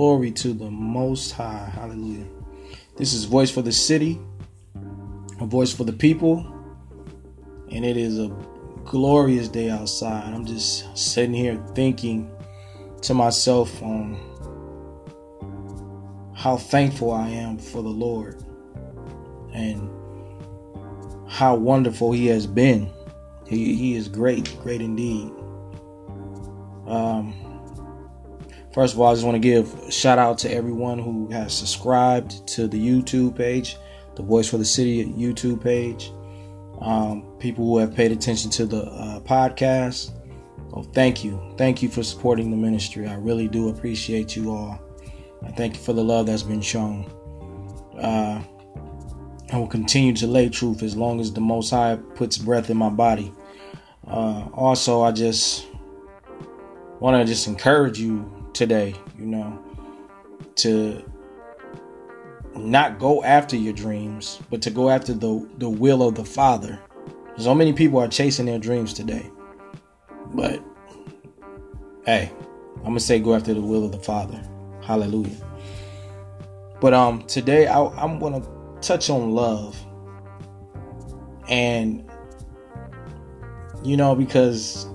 Glory to the Most High. Hallelujah. This is Voice for the City, a voice for the people. And it is a glorious day outside. I'm just sitting here thinking to myself on how thankful I am for the Lord and how wonderful He has been. He, he is great, great indeed. Um, first of all, I just want to give shout out to everyone who has subscribed to the YouTube page, the Voice for the City YouTube page. Um, people who have paid attention to the uh, podcast. Oh, thank you. Thank you for supporting the ministry. I really do appreciate you all. I thank you for the love that's been shown. Uh, I will continue to lay truth as long as the Most High puts breath in my body. Uh, also, I just want to just encourage you today, you know, to not go after your dreams, but to go after the, the will of the Father. So many people are chasing their dreams today. But hey, I'm gonna say go after the will of the Father. Hallelujah. But um today I, I'm gonna touch on love. And you know, because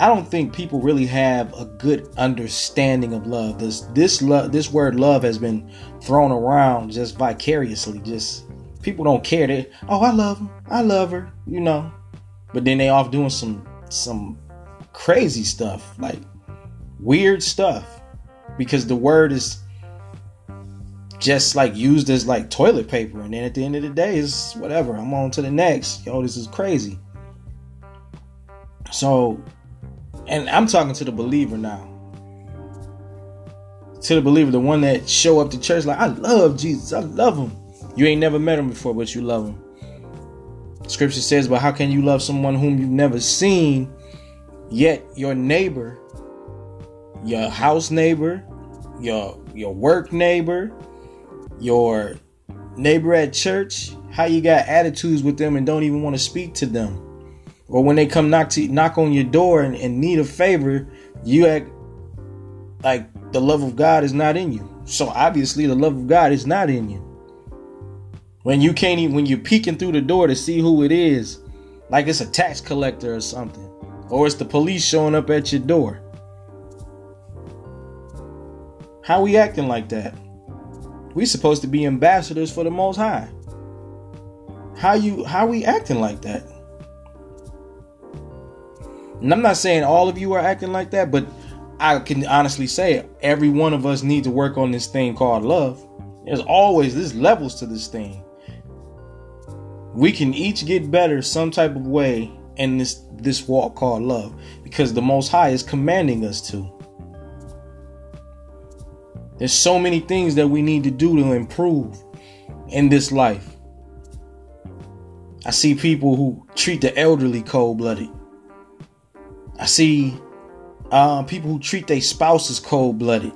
I don't think people really have a good understanding of love. This this love this word love has been thrown around just vicariously. Just people don't care. They oh I love him, I love her, you know. But then they off doing some some crazy stuff, like weird stuff. Because the word is just like used as like toilet paper, and then at the end of the day, it's whatever. I'm on to the next. Yo, this is crazy. So and I'm talking to the believer now. To the believer, the one that show up to church like, I love Jesus. I love him. You ain't never met him before, but you love him. Scripture says, but how can you love someone whom you've never seen, yet your neighbor, your house neighbor, your your work neighbor, your neighbor at church, how you got attitudes with them and don't even want to speak to them? Or when they come knock to knock on your door and, and need a favor, you act like the love of God is not in you. So obviously the love of God is not in you. When you can't even when you're peeking through the door to see who it is, like it's a tax collector or something, or it's the police showing up at your door. How we acting like that? We supposed to be ambassadors for the Most High. How you how we acting like that? And I'm not saying all of you are acting like that, but I can honestly say every one of us needs to work on this thing called love. There's always there's levels to this thing. We can each get better some type of way in this this walk called love because the most high is commanding us to. There's so many things that we need to do to improve in this life. I see people who treat the elderly cold-blooded. I see uh, people who treat their spouses cold blooded.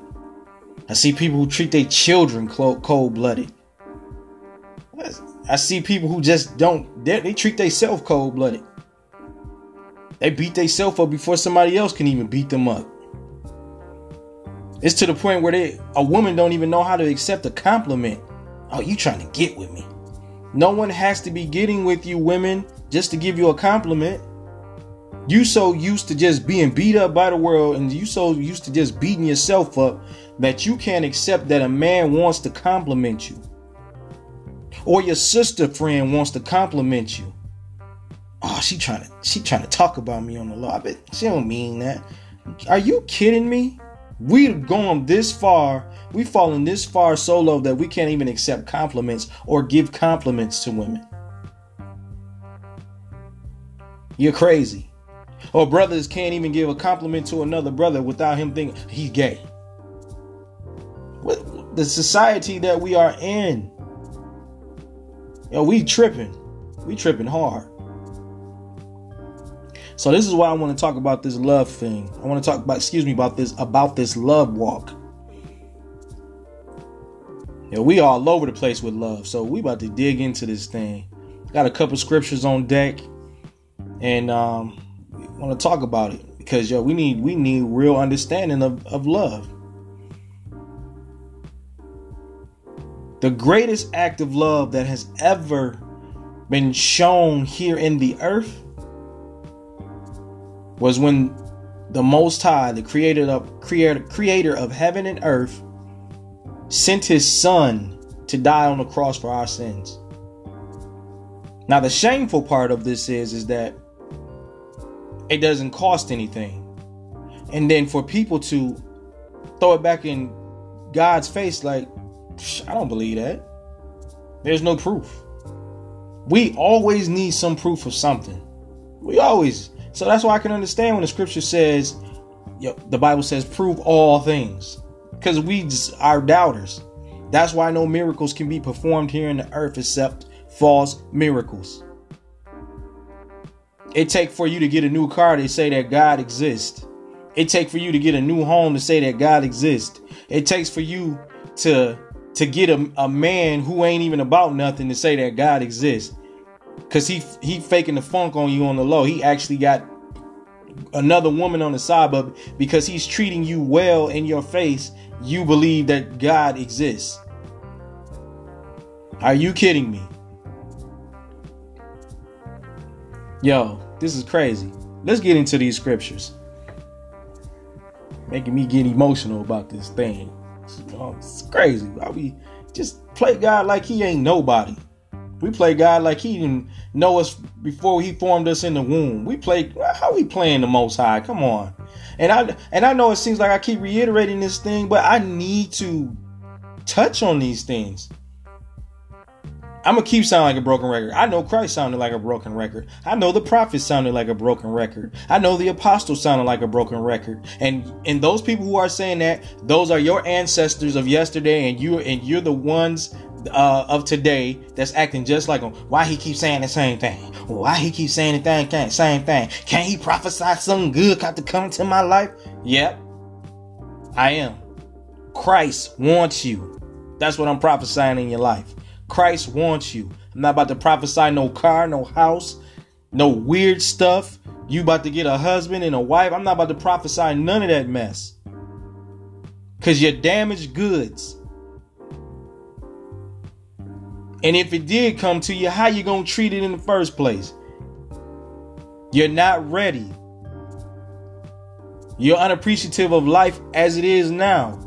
I see people who treat their children cold blooded. I see people who just don't, they, they treat themselves cold blooded. They beat themselves up before somebody else can even beat them up. It's to the point where they, a woman don't even know how to accept a compliment. Oh, you trying to get with me? No one has to be getting with you, women, just to give you a compliment you so used to just being beat up by the world and you so used to just beating yourself up that you can't accept that a man wants to compliment you. Or your sister friend wants to compliment you. Oh she trying to she trying to talk about me on the law but she don't mean that. Are you kidding me? We've gone this far we've fallen this far so low that we can't even accept compliments or give compliments to women. You're crazy or brothers can't even give a compliment to another brother without him thinking he's gay. The society that we are in. Yo, we tripping. We tripping hard. So this is why I want to talk about this love thing. I want to talk about, excuse me, about this about this love walk. Yeah, we all over the place with love. So we about to dig into this thing. Got a couple scriptures on deck. And um want to talk about it because yo, we need we need real understanding of, of love. The greatest act of love that has ever been shown here in the earth was when the Most High, the creator of creator, creator of heaven and earth, sent his son to die on the cross for our sins. Now the shameful part of this is is that it doesn't cost anything. And then for people to throw it back in God's face like I don't believe that. There's no proof. We always need some proof of something. We always so that's why I can understand when the scripture says, the Bible says, prove all things. Because we are doubters. That's why no miracles can be performed here in the earth except false miracles. It take for you to get a new car to say that God exists. It take for you to get a new home to say that God exists. It takes for you to to get a, a man who ain't even about nothing to say that God exists. Cause he he faking the funk on you on the low. He actually got another woman on the side, but because he's treating you well in your face, you believe that God exists. Are you kidding me? Yo, this is crazy. Let's get into these scriptures. Making me get emotional about this thing. Oh, it's crazy. Why we just play God like he ain't nobody? We play God like He didn't know us before He formed us in the womb. We play how we playing the Most High. Come on, and I and I know it seems like I keep reiterating this thing, but I need to touch on these things. I'm gonna keep sounding like a broken record. I know Christ sounded like a broken record. I know the prophets sounded like a broken record. I know the apostles sounded like a broken record. And and those people who are saying that, those are your ancestors of yesterday, and you and you're the ones uh, of today that's acting just like him. Why he keeps saying the same thing? Why he keeps saying the thing, can't, same thing? Can't he prophesy something good got to come into my life? Yep, I am. Christ wants you. That's what I'm prophesying in your life. Christ wants you. I'm not about to prophesy no car, no house, no weird stuff. You about to get a husband and a wife. I'm not about to prophesy none of that mess. Cause you're damaged goods. And if it did come to you, how you going to treat it in the first place? You're not ready. You're unappreciative of life as it is now.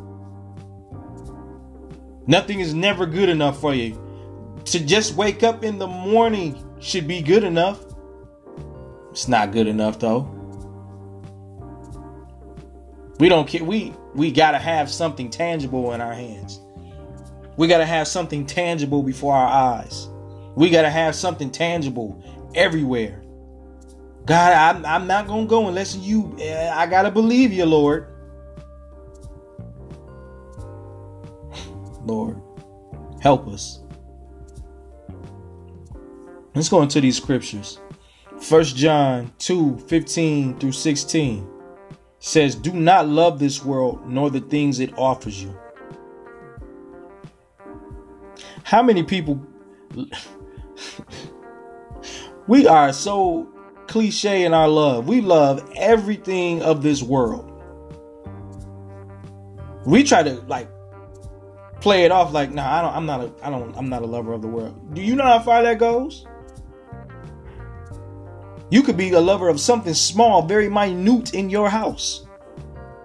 Nothing is never good enough for you. To just wake up in the morning should be good enough. It's not good enough though. We don't care. We we gotta have something tangible in our hands. We got to have something tangible before our eyes. We got to have something tangible everywhere. God, I'm, I'm not to go unless you, I got to believe you, Lord. Lord, help us. Let's go into these scriptures. First John 2 15 through 16 says, Do not love this world nor the things it offers you. How many people we are so cliche in our love. We love everything of this world. We try to like play it off like, nah, I don't I'm not a I don't I'm not a lover of the world. Do you know how far that goes? You could be a lover of something small, very minute in your house.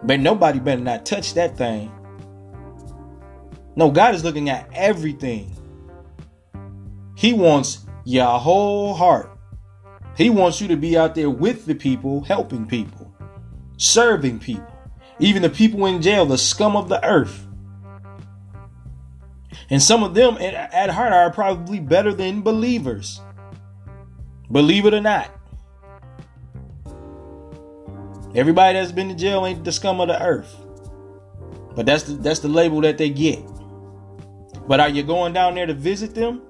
But nobody better not touch that thing. No, God is looking at everything. He wants your whole heart. He wants you to be out there with the people, helping people, serving people, even the people in jail, the scum of the earth. And some of them at heart are probably better than believers. Believe it or not. Everybody that's been to jail ain't the scum of the earth. But that's the, that's the label that they get. But are you going down there to visit them?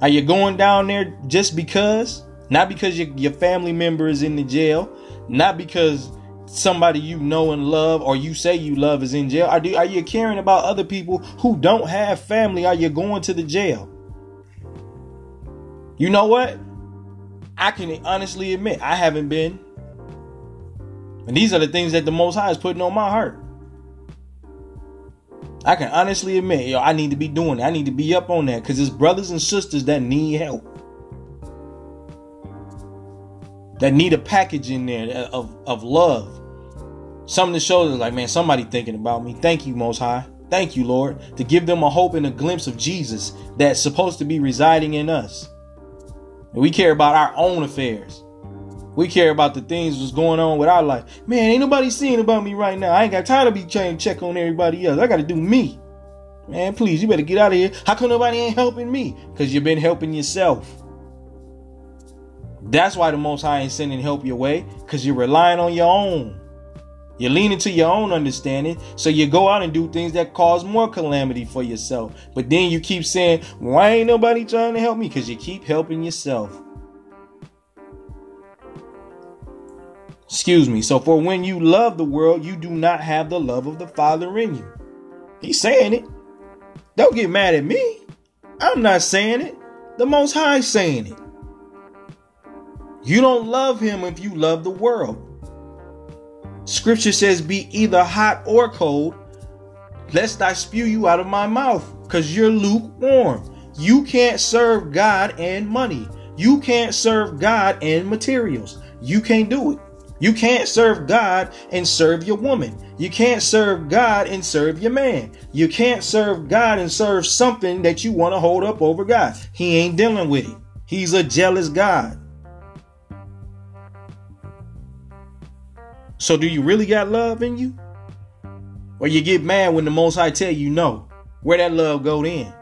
Are you going down there just because? Not because your, your family member is in the jail, not because somebody you know and love or you say you love is in jail. Are, do, are you caring about other people who don't have family? Are you going to the jail? You know what? I can honestly admit I haven't been. And these are the things that the Most High is putting on my heart. I can honestly admit, yo, I need to be doing it. I need to be up on that because it's brothers and sisters that need help. That need a package in there of, of love. Something to show them like, man, somebody thinking about me. Thank you, Most High. Thank you, Lord, to give them a hope and a glimpse of Jesus that's supposed to be residing in us. And we care about our own affairs. We care about the things that's going on with our life. Man, ain't nobody seeing about me right now. I ain't got time to be trying to check on everybody else. I got to do me. Man, please, you better get out of here. How come nobody ain't helping me? Because you've been helping yourself. That's why the Most High ain't sending help your way, because you're relying on your own. You're leaning to your own understanding, so you go out and do things that cause more calamity for yourself. But then you keep saying, Why ain't nobody trying to help me? Because you keep helping yourself. Excuse me. So, for when you love the world, you do not have the love of the Father in you. He's saying it. Don't get mad at me. I'm not saying it. The Most High saying it. You don't love Him if you love the world. Scripture says, Be either hot or cold, lest I spew you out of my mouth, because you're lukewarm. You can't serve God and money. You can't serve God and materials. You can't do it. You can't serve God and serve your woman. You can't serve God and serve your man. You can't serve God and serve something that you want to hold up over God. He ain't dealing with it. He's a jealous God. So do you really got love in you? Or you get mad when the most high tell you no? Where that love go then?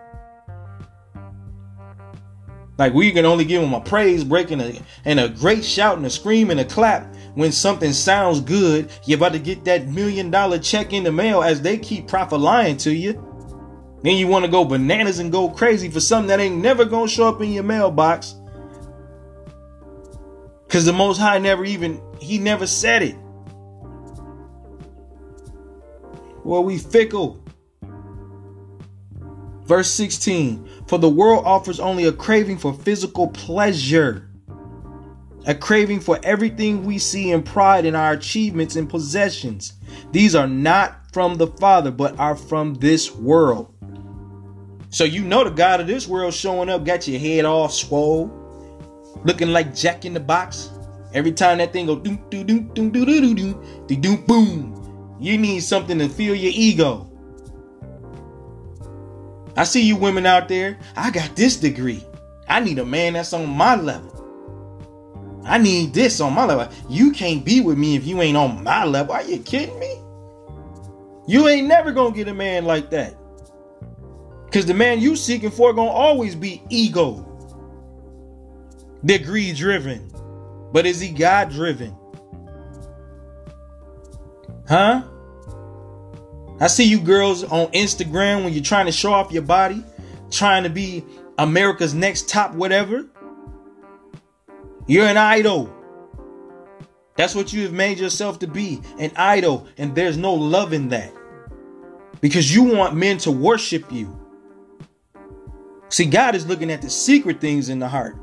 Like we can only give him a praise break and a, and a great shout and a scream and a clap when something sounds good. You're about to get that million dollar check in the mail as they keep profit lying to you. Then you want to go bananas and go crazy for something that ain't never gonna show up in your mailbox. Cause the most high never even he never said it. Well, we fickle. Verse 16 For the world offers only a craving for physical pleasure, a craving for everything we see and pride in our achievements and possessions. These are not from the Father, but are from this world. So you know the God of this world showing up, got your head all swole, looking like Jack in the Box. Every time that thing go doom doom doom doom doom doom doom doom boom, you need something to fill your ego. I see you women out there. I got this degree. I need a man that's on my level. I need this on my level. You can't be with me if you ain't on my level. Are you kidding me? You ain't never gonna get a man like that. Cause the man you seeking for gonna always be ego, degree driven. But is he God driven? Huh? I see you girls on Instagram when you're trying to show off your body, trying to be America's next top whatever. You're an idol. That's what you have made yourself to be an idol, and there's no love in that because you want men to worship you. See, God is looking at the secret things in the heart.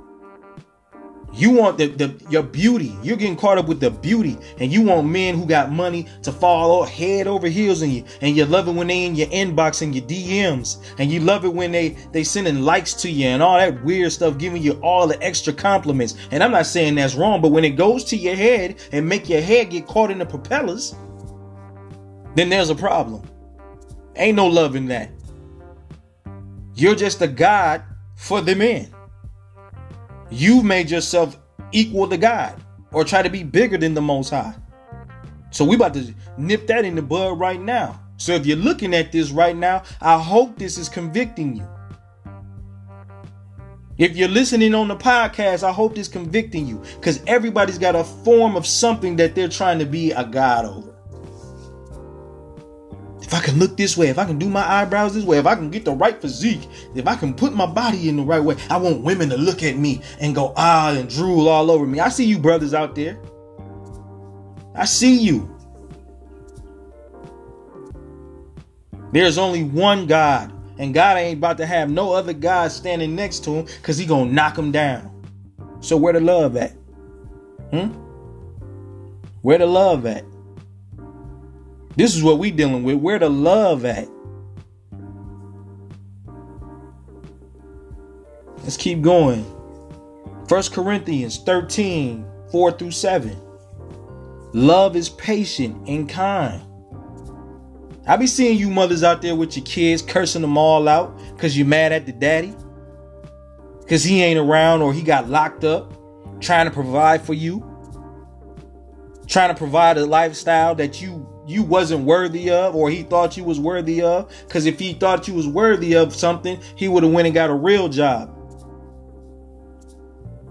You want the, the your beauty. You're getting caught up with the beauty, and you want men who got money to fall head over heels in you. And you love it when they in your inbox and your DMs, and you love it when they they sending likes to you and all that weird stuff, giving you all the extra compliments. And I'm not saying that's wrong, but when it goes to your head and make your head get caught in the propellers, then there's a problem. Ain't no love in that. You're just a god for the men. You've made yourself equal to God or try to be bigger than the Most High. So we about to nip that in the bud right now. So if you're looking at this right now, I hope this is convicting you. If you're listening on the podcast, I hope this convicting you because everybody's got a form of something that they're trying to be a God over if I can look this way, if I can do my eyebrows this way, if I can get the right physique, if I can put my body in the right way, I want women to look at me and go ah and drool all over me. I see you brothers out there. I see you. There's only one God, and God ain't about to have no other God standing next to him because he gonna knock him down. So where the love at? Hmm? Where the love at? This is what we dealing with. Where the love at? Let's keep going. 1 Corinthians 13, 4 through 7. Love is patient and kind. I be seeing you mothers out there with your kids cursing them all out because you're mad at the daddy. Because he ain't around or he got locked up trying to provide for you. Trying to provide a lifestyle that you you wasn't worthy of or he thought you was worthy of. Because if he thought you was worthy of something, he would have went and got a real job.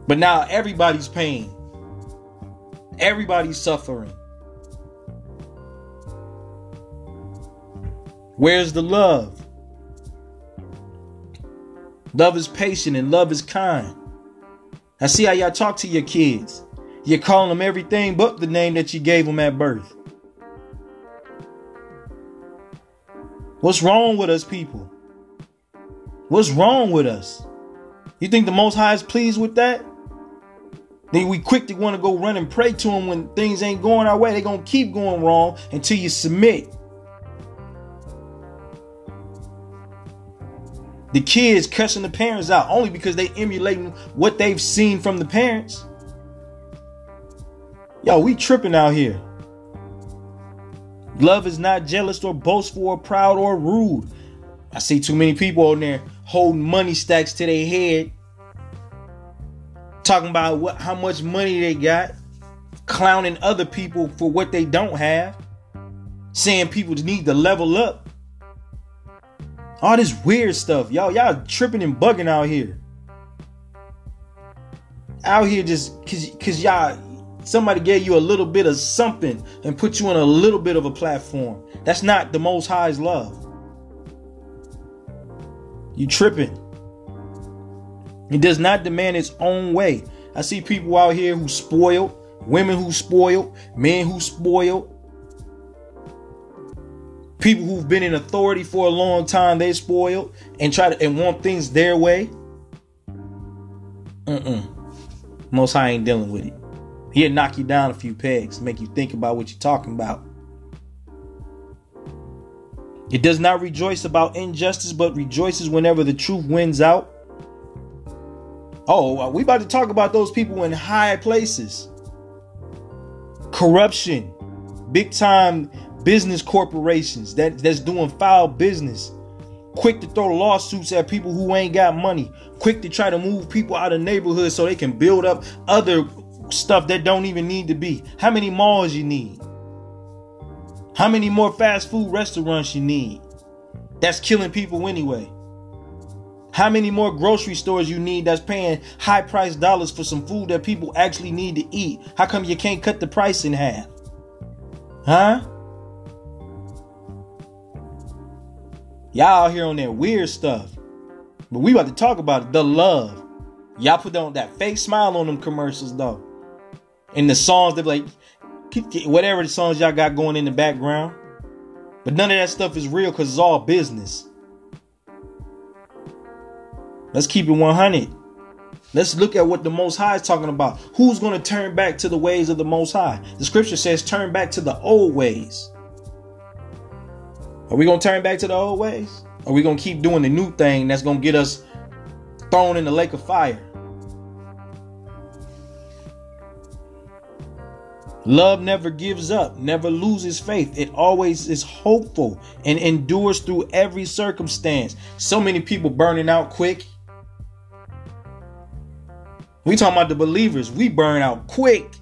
But now everybody's paying. Everybody's suffering. Where's the love? Love is patient and love is kind. I see how y'all talk to your kids. You're calling them everything but the name that you gave them at birth. What's wrong with us people? What's wrong with us? You think the Most High is pleased with that? Then we quick to want to go run and pray to him when things ain't going our way. They're going to keep going wrong until you submit. The kids cussing the parents out only because they emulating what they've seen from the parents. Yo, we tripping out here. Love is not jealous or boastful or proud or rude. I see too many people on there holding money stacks to their head talking about what how much money they got, clowning other people for what they don't have, saying people need to level up. All this weird stuff, y'all, y'all tripping and bugging out here. Out here just cause cause y'all somebody gave you a little bit of something and put you on a little bit of a platform. That's not the most high's love. You tripping. It does not demand its own way. I see people out here who spoiled, women who spoiled, men who spoiled. People who've been in authority for a long time, they spoiled and try to and want things their way. Mm-mm. Most High ain't dealing with it. He'll knock you down a few pegs, make you think about what you're talking about. It does not rejoice about injustice, but rejoices whenever the truth wins out. Oh, we about to talk about those people in high places. Corruption, big time business corporations that, that's doing foul business. Quick to throw lawsuits at people who ain't got money. Quick to try to move people out of neighborhoods so they can build up other stuff that don't even need to be. How many malls you need? How many more fast food restaurants you need? That's killing people anyway. How many more grocery stores you need that's paying high price dollars for some food that people actually need to eat? How come you can't cut the price in half? Huh? Y'all out here on that weird stuff. But we about to talk about it, the love. Y'all put on that fake smile on them commercials though. And the songs they're like whatever the songs y'all got going in the background. But none of that stuff is real because it's all business. Let's keep it 100. Let's look at what the Most High is talking about. Who's going to turn back to the ways of the Most High? The scripture says, turn back to the old ways. Are we going to turn back to the old ways? Are we going to keep doing the new thing that's going to get us thrown in the lake of fire? Love never gives up, never loses faith. It always is hopeful and endures through every circumstance. So many people burning out quick we talking about the believers. We burn out quick.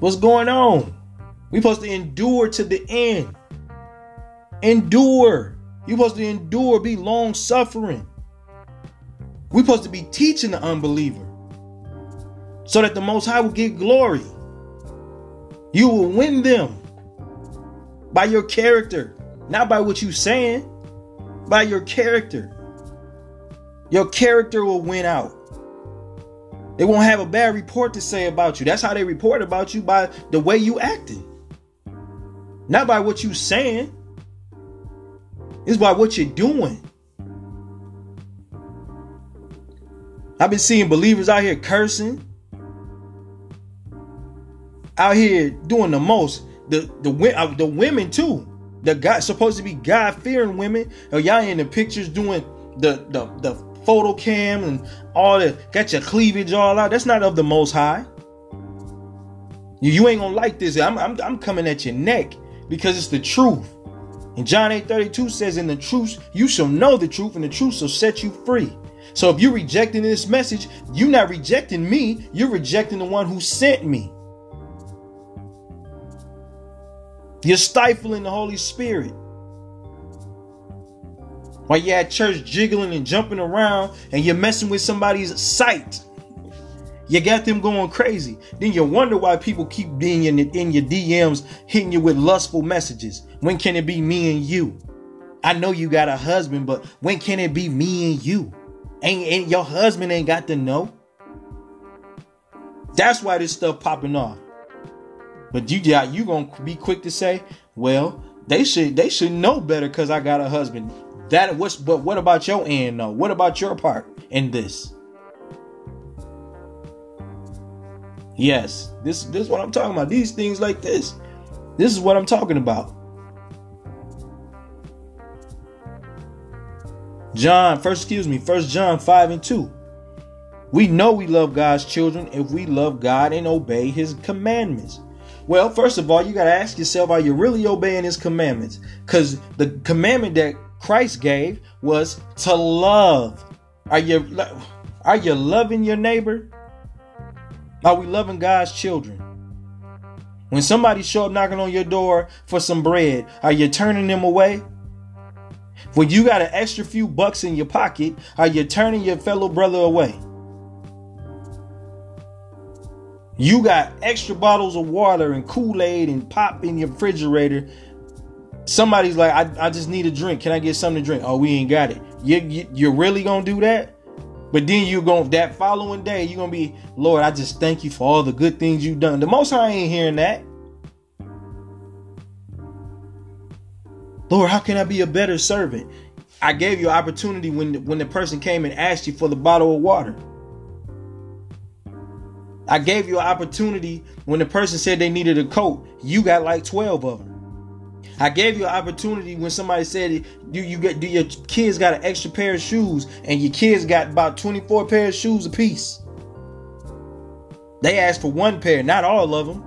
What's going on? We supposed to endure to the end. Endure. You supposed to endure, be long suffering. We supposed to be teaching the unbeliever so that the Most High will get glory. You will win them by your character, not by what you're saying, by your character. Your character will win out. They won't have a bad report to say about you. That's how they report about you by the way you acted. Not by what you're saying. It's by what you're doing. I've been seeing believers out here cursing. Out here doing the most. The the uh, the women too. The guy supposed to be God fearing women. Y'all in the pictures doing the the the photo cam and all that, got your cleavage all out. That's not of the Most High. You, you ain't gonna like this. I'm, I'm I'm coming at your neck because it's the truth. And John 8 32 says, In the truth, you shall know the truth, and the truth shall set you free. So if you're rejecting this message, you're not rejecting me, you're rejecting the one who sent me. You're stifling the Holy Spirit. While you're at church jiggling and jumping around and you're messing with somebody's sight. You got them going crazy. Then you wonder why people keep being in, your DMs hitting you with lustful messages. When can it be me and you? I know you got a husband, but when can it be me and you? Ain't, ain't your husband ain't got to know. That's why this stuff popping off. But you yeah, you gonna be quick to say, well, they should they should know better because I got a husband. That what's but what about your end though? What about your part in this? Yes, this this is what I'm talking about. These things like this. This is what I'm talking about. John, first excuse me, first John 5 and 2. We know we love God's children if we love God and obey his commandments. Well, first of all, you got to ask yourself, are you really obeying his commandments? Because the commandment that Christ gave was to love. Are you are you loving your neighbor? Are we loving God's children? When somebody show up knocking on your door for some bread, are you turning them away? When you got an extra few bucks in your pocket, are you turning your fellow brother away? You got extra bottles of water and Kool-Aid and pop in your refrigerator. Somebody's like, I, I just need a drink. Can I get something to drink? Oh, we ain't got it. You, you, you're really gonna do that? But then you're going that following day, you're gonna be, Lord, I just thank you for all the good things you've done. The most high ain't hearing that. Lord, how can I be a better servant? I gave you opportunity when when the person came and asked you for the bottle of water. I gave you an opportunity when the person said they needed a coat. You got like 12 of them. I gave you an opportunity when somebody said, "Do you get? Do your kids got an extra pair of shoes?" And your kids got about twenty four pair of shoes apiece. They asked for one pair, not all of them.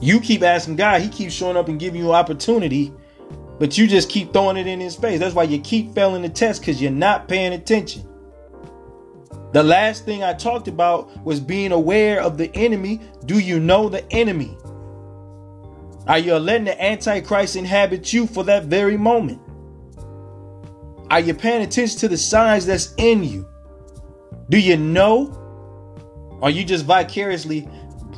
You keep asking God, He keeps showing up and giving you an opportunity, but you just keep throwing it in His face. That's why you keep failing the test because you're not paying attention. The last thing I talked about was being aware of the enemy. Do you know the enemy? Are you letting the Antichrist inhabit you for that very moment? Are you paying attention to the signs that's in you? Do you know? Are you just vicariously,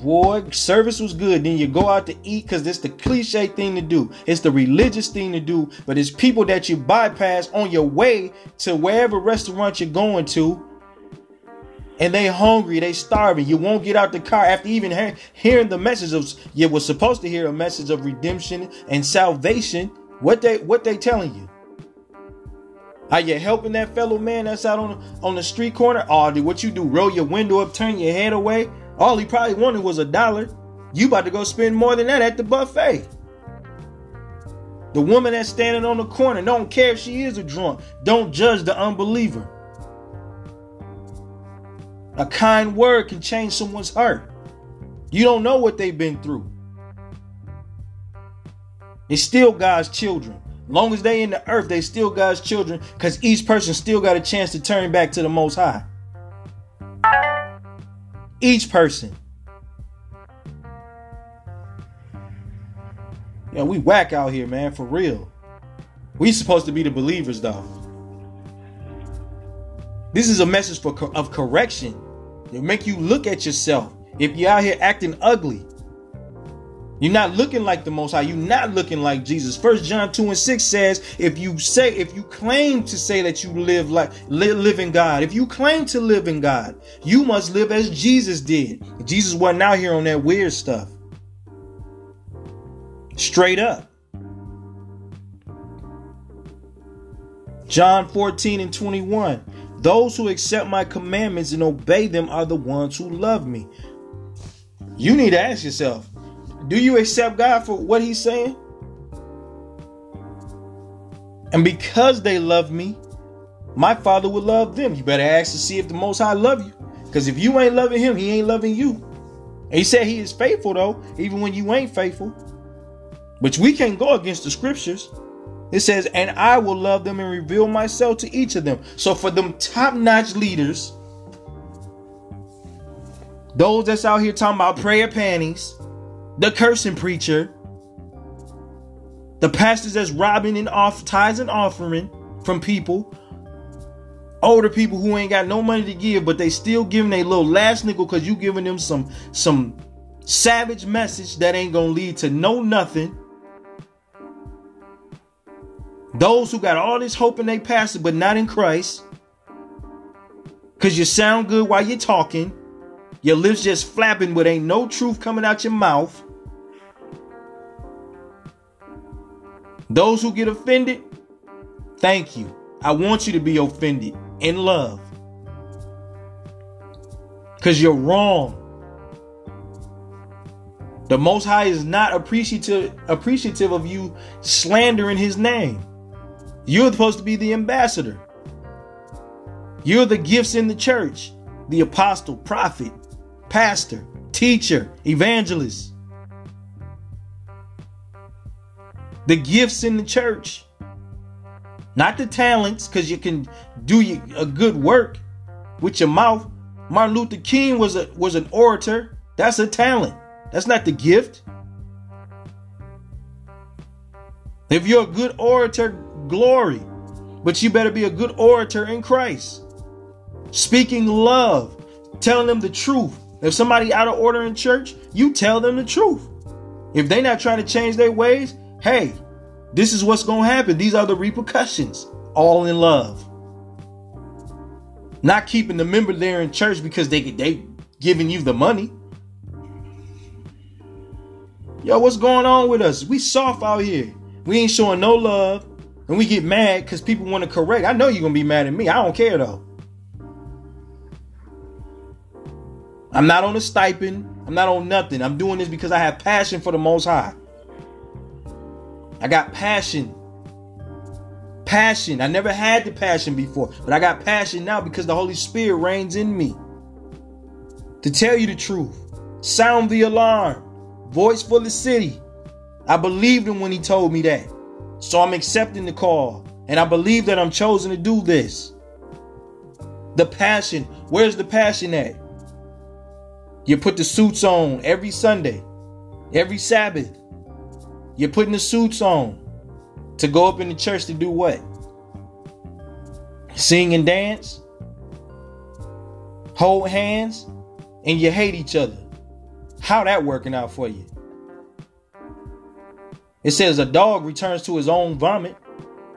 boy, service was good. Then you go out to eat because it's the cliche thing to do. It's the religious thing to do. But it's people that you bypass on your way to wherever restaurant you're going to and they hungry, they starving. You won't get out the car after even hear, hearing the message of you were supposed to hear a message of redemption and salvation. What they what they telling you? Are you helping that fellow man that's out on on the street corner? Or oh, what you do? Roll your window up, turn your head away. All he probably wanted was a dollar. You about to go spend more than that at the buffet. The woman that's standing on the corner, don't care if she is a drunk. Don't judge the unbeliever. A kind word can change someone's heart. You don't know what they've been through. It's still God's children. Long as they in the earth, they still God's children because each person still got a chance to turn back to the Most High. Each person. Yeah, we whack out here, man, for real. We supposed to be the believers, though. This is a message for of correction. It'll make you look at yourself. If you're out here acting ugly, you're not looking like the Most High. You're not looking like Jesus. First John two and six says, if you say, if you claim to say that you live like live, live in God, if you claim to live in God, you must live as Jesus did. Jesus wasn't out here on that weird stuff. Straight up. John 14 and 21. Those who accept my commandments and obey them are the ones who love me. You need to ask yourself do you accept God for what He's saying? And because they love me, my father will love them. You better ask to see if the most high love you. Because if you ain't loving him, he ain't loving you. And he said he is faithful though, even when you ain't faithful. But we can't go against the scriptures. It says, and I will love them and reveal myself to each of them. So for them top-notch leaders, those that's out here talking about prayer panties, the cursing preacher, the pastors that's robbing and off tithes and offering from people, older people who ain't got no money to give, but they still giving a little last nickel because you giving them some some savage message that ain't gonna lead to no nothing. Those who got all this hope in they pastor, but not in Christ. Cause you sound good while you're talking. Your lips just flapping, but ain't no truth coming out your mouth. Those who get offended, thank you. I want you to be offended in love. Because you're wrong. The Most High is not appreciative, appreciative of you slandering His name. You're supposed to be the ambassador. You're the gifts in the church the apostle, prophet, pastor, teacher, evangelist. The gifts in the church, not the talents, because you can do a good work with your mouth. Martin Luther King was a was an orator. That's a talent. That's not the gift. If you're a good orator, glory. But you better be a good orator in Christ. Speaking love, telling them the truth. If somebody out of order in church, you tell them the truth. If they're not trying to change their ways, hey, this is what's going to happen. These are the repercussions. All in love. Not keeping the member there in church because they they giving you the money. Yo, what's going on with us? We soft out here. We ain't showing no love. And we get mad because people want to correct. I know you're gonna be mad at me. I don't care though. I'm not on a stipend. I'm not on nothing. I'm doing this because I have passion for the most high. I got passion. Passion. I never had the passion before, but I got passion now because the Holy Spirit reigns in me. To tell you the truth, sound the alarm, voice for the city. I believed him when he told me that. So I'm accepting the call, and I believe that I'm chosen to do this. The passion, where's the passion at? You put the suits on every Sunday, every Sabbath. You're putting the suits on to go up in the church to do what? Sing and dance? Hold hands? And you hate each other. How that working out for you? It says a dog returns to his own vomit.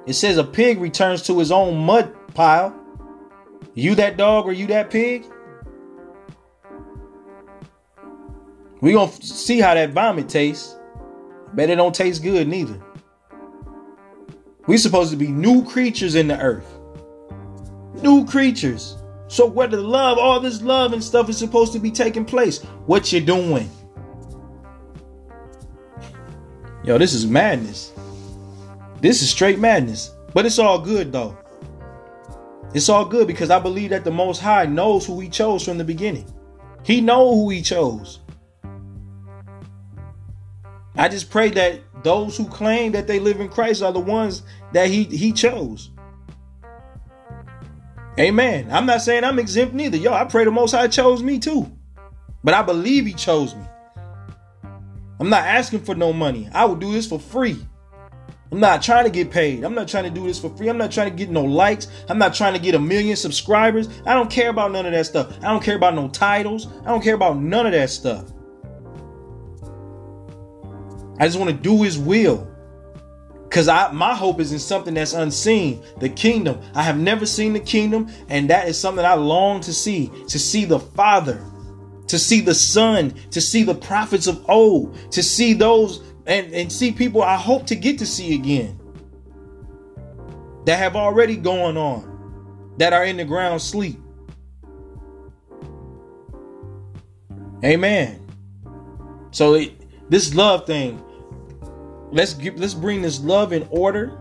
It says a pig returns to his own mud pile. You that dog or you that pig? We gonna see how that vomit tastes. Bet it don't taste good neither. We supposed to be new creatures in the earth. New creatures. So where the love, all this love and stuff is supposed to be taking place. What you doing? Yo, this is madness. This is straight madness. But it's all good though. It's all good because I believe that the Most High knows who He chose from the beginning. He know who He chose. I just pray that those who claim that they live in Christ are the ones that He He chose. Amen. I'm not saying I'm exempt neither. Yo, I pray the Most High chose me too. But I believe He chose me. I'm not asking for no money. I will do this for free. I'm not trying to get paid. I'm not trying to do this for free. I'm not trying to get no likes. I'm not trying to get a million subscribers. I don't care about none of that stuff. I don't care about no titles. I don't care about none of that stuff. I just want to do his will. Cause I my hope is in something that's unseen, the kingdom. I have never seen the kingdom, and that is something I long to see, to see the Father to see the son, to see the prophets of old, to see those and, and see people I hope to get to see again that have already gone on, that are in the ground sleep. Amen. So it, this love thing, let's let's bring this love in order.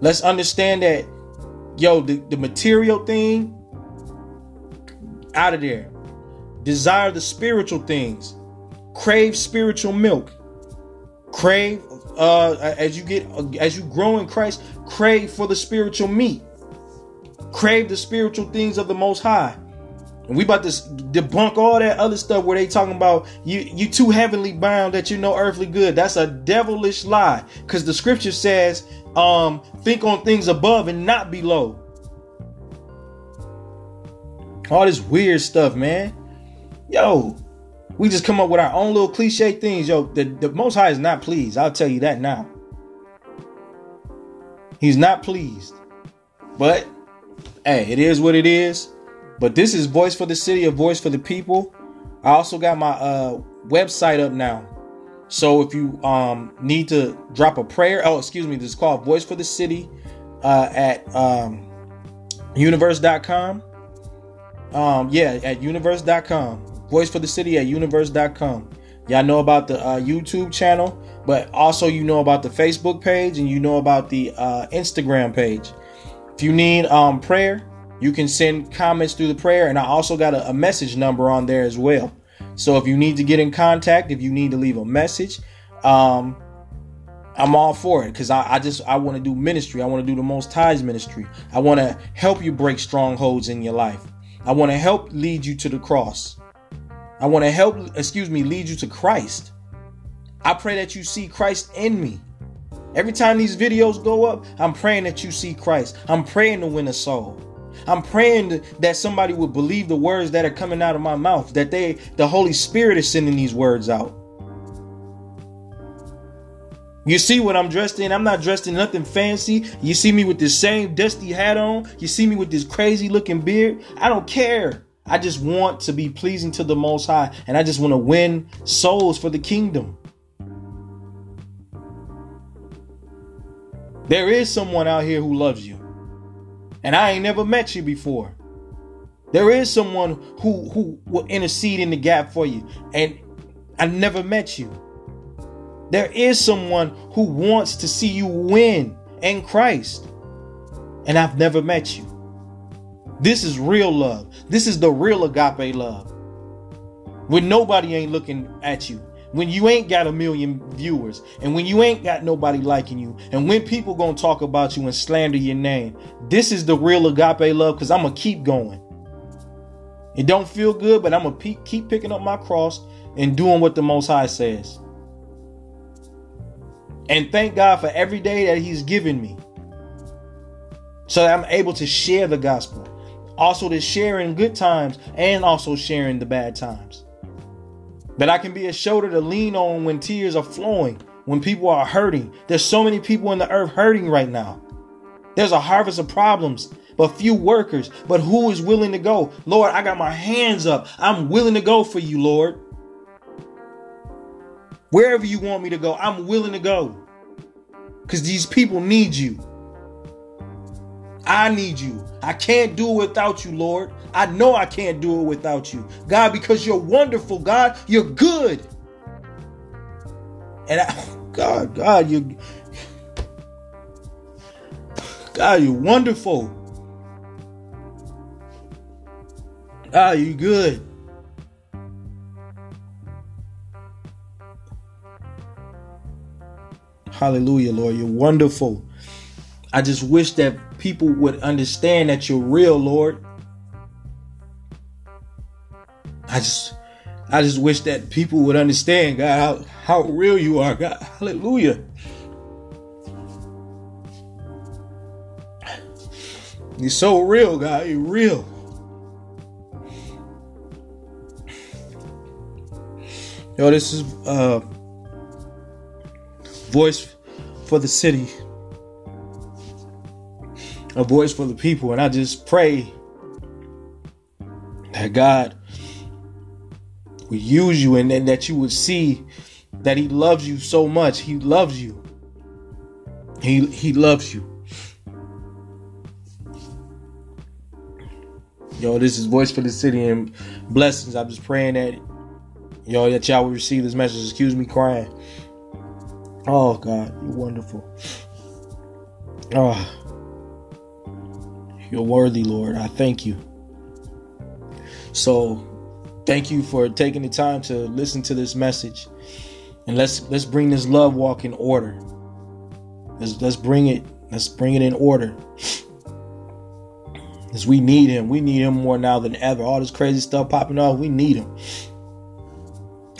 Let's understand that, yo, the, the material thing, out of there. Desire the spiritual things. Crave spiritual milk. Crave uh as you get as you grow in Christ, crave for the spiritual meat. Crave the spiritual things of the most high. And we about to debunk all that other stuff where they talking about you you too heavenly bound that you know earthly good. That's a devilish lie. Because the scripture says, um, think on things above and not below. All this weird stuff, man. Yo, we just come up with our own little cliche things. Yo, the, the most high is not pleased. I'll tell you that now. He's not pleased. But hey, it is what it is. But this is Voice for the City, a voice for the people. I also got my uh, website up now. So if you um, need to drop a prayer, oh, excuse me, this is called Voice for the City uh, at um, universe.com. Um, yeah, at universe.com. Voice for the City at universe.com. Y'all know about the uh, YouTube channel, but also you know about the Facebook page and you know about the uh, Instagram page. If you need um, prayer, you can send comments through the prayer, and I also got a, a message number on there as well. So if you need to get in contact, if you need to leave a message, um, I'm all for it because I, I, just I want to do ministry. I want to do the most high's ministry. I want to help you break strongholds in your life. I want to help lead you to the cross. I want to help, excuse me, lead you to Christ. I pray that you see Christ in me. Every time these videos go up, I'm praying that you see Christ. I'm praying to win a soul. I'm praying that somebody would believe the words that are coming out of my mouth, that they the Holy Spirit is sending these words out. You see what I'm dressed in? I'm not dressed in nothing fancy. You see me with this same dusty hat on. You see me with this crazy looking beard. I don't care. I just want to be pleasing to the Most High and I just want to win souls for the kingdom. There is someone out here who loves you and I ain't never met you before. There is someone who who will intercede in the gap for you, and I never met you. There is someone who wants to see you win in Christ, and I've never met you. This is real love. This is the real agape love. When nobody ain't looking at you, when you ain't got a million viewers and when you ain't got nobody liking you and when people gonna talk about you and slander your name this is the real agape love because i'm gonna keep going it don't feel good but i'm gonna pe- keep picking up my cross and doing what the most high says and thank god for every day that he's given me so that i'm able to share the gospel also to share in good times and also sharing the bad times that I can be a shoulder to lean on when tears are flowing, when people are hurting. There's so many people in the earth hurting right now. There's a harvest of problems, but few workers. But who is willing to go? Lord, I got my hands up. I'm willing to go for you, Lord. Wherever you want me to go, I'm willing to go. Because these people need you. I need you. I can't do it without you, Lord. I know I can't do it without you. God, because you're wonderful, God. You're good. And I, God, God, you God, you're wonderful. God, you good. Hallelujah, Lord. You're wonderful. I just wish that people would understand that you're real, Lord. I just I just wish that people would understand, God, how, how real you are, God. Hallelujah. You're so real, God. You're real. Yo, this is uh voice for the city a voice for the people. And I just pray that God would use you and, and that you would see that He loves you so much. He loves you. He He loves you. Yo, this is Voice for the City and blessings. I'm just praying that yo that y'all will receive this message. Excuse me crying. Oh God, you're wonderful. Oh, you're worthy, Lord. I thank you. So, thank you for taking the time to listen to this message. And let's let's bring this love walk in order. Let's let's bring it let's bring it in order. Because we need him. We need him more now than ever. All this crazy stuff popping off, we need him.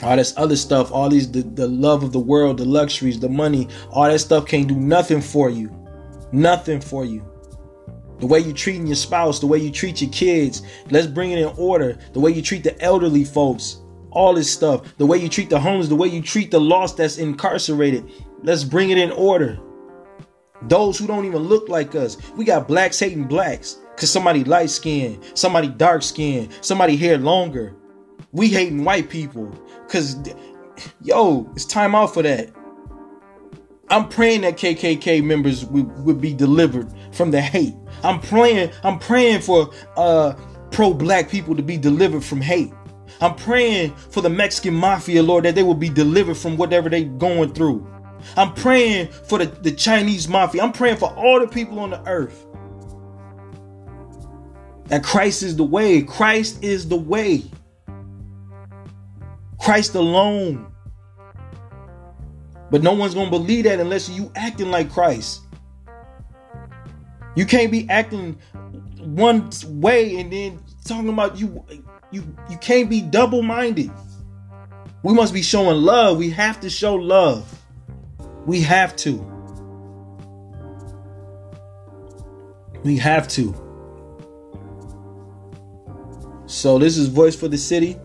All this other stuff, all these the, the love of the world, the luxuries, the money, all that stuff can't do nothing for you. Nothing for you. The way you're treating your spouse, the way you treat your kids, let's bring it in order. The way you treat the elderly folks, all this stuff. The way you treat the homeless, the way you treat the lost that's incarcerated. Let's bring it in order. Those who don't even look like us. We got blacks hating blacks. Cause somebody light skinned, somebody dark skinned, somebody hair longer. We hating white people. Cause yo, it's time out for that. I'm praying that KKK members would, would be delivered from the hate. I'm praying, I'm praying for uh pro-black people to be delivered from hate. I'm praying for the Mexican mafia, Lord, that they will be delivered from whatever they're going through. I'm praying for the, the Chinese mafia. I'm praying for all the people on the earth that Christ is the way. Christ is the way. Christ alone. But no one's going to believe that unless you acting like Christ. You can't be acting one way and then talking about you you you can't be double-minded. We must be showing love. We have to show love. We have to. We have to. So this is voice for the city.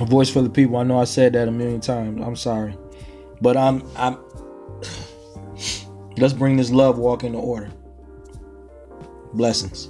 A voice for the people. I know I said that a million times. I'm sorry. But I'm I'm let's bring this love walk into order. Blessings.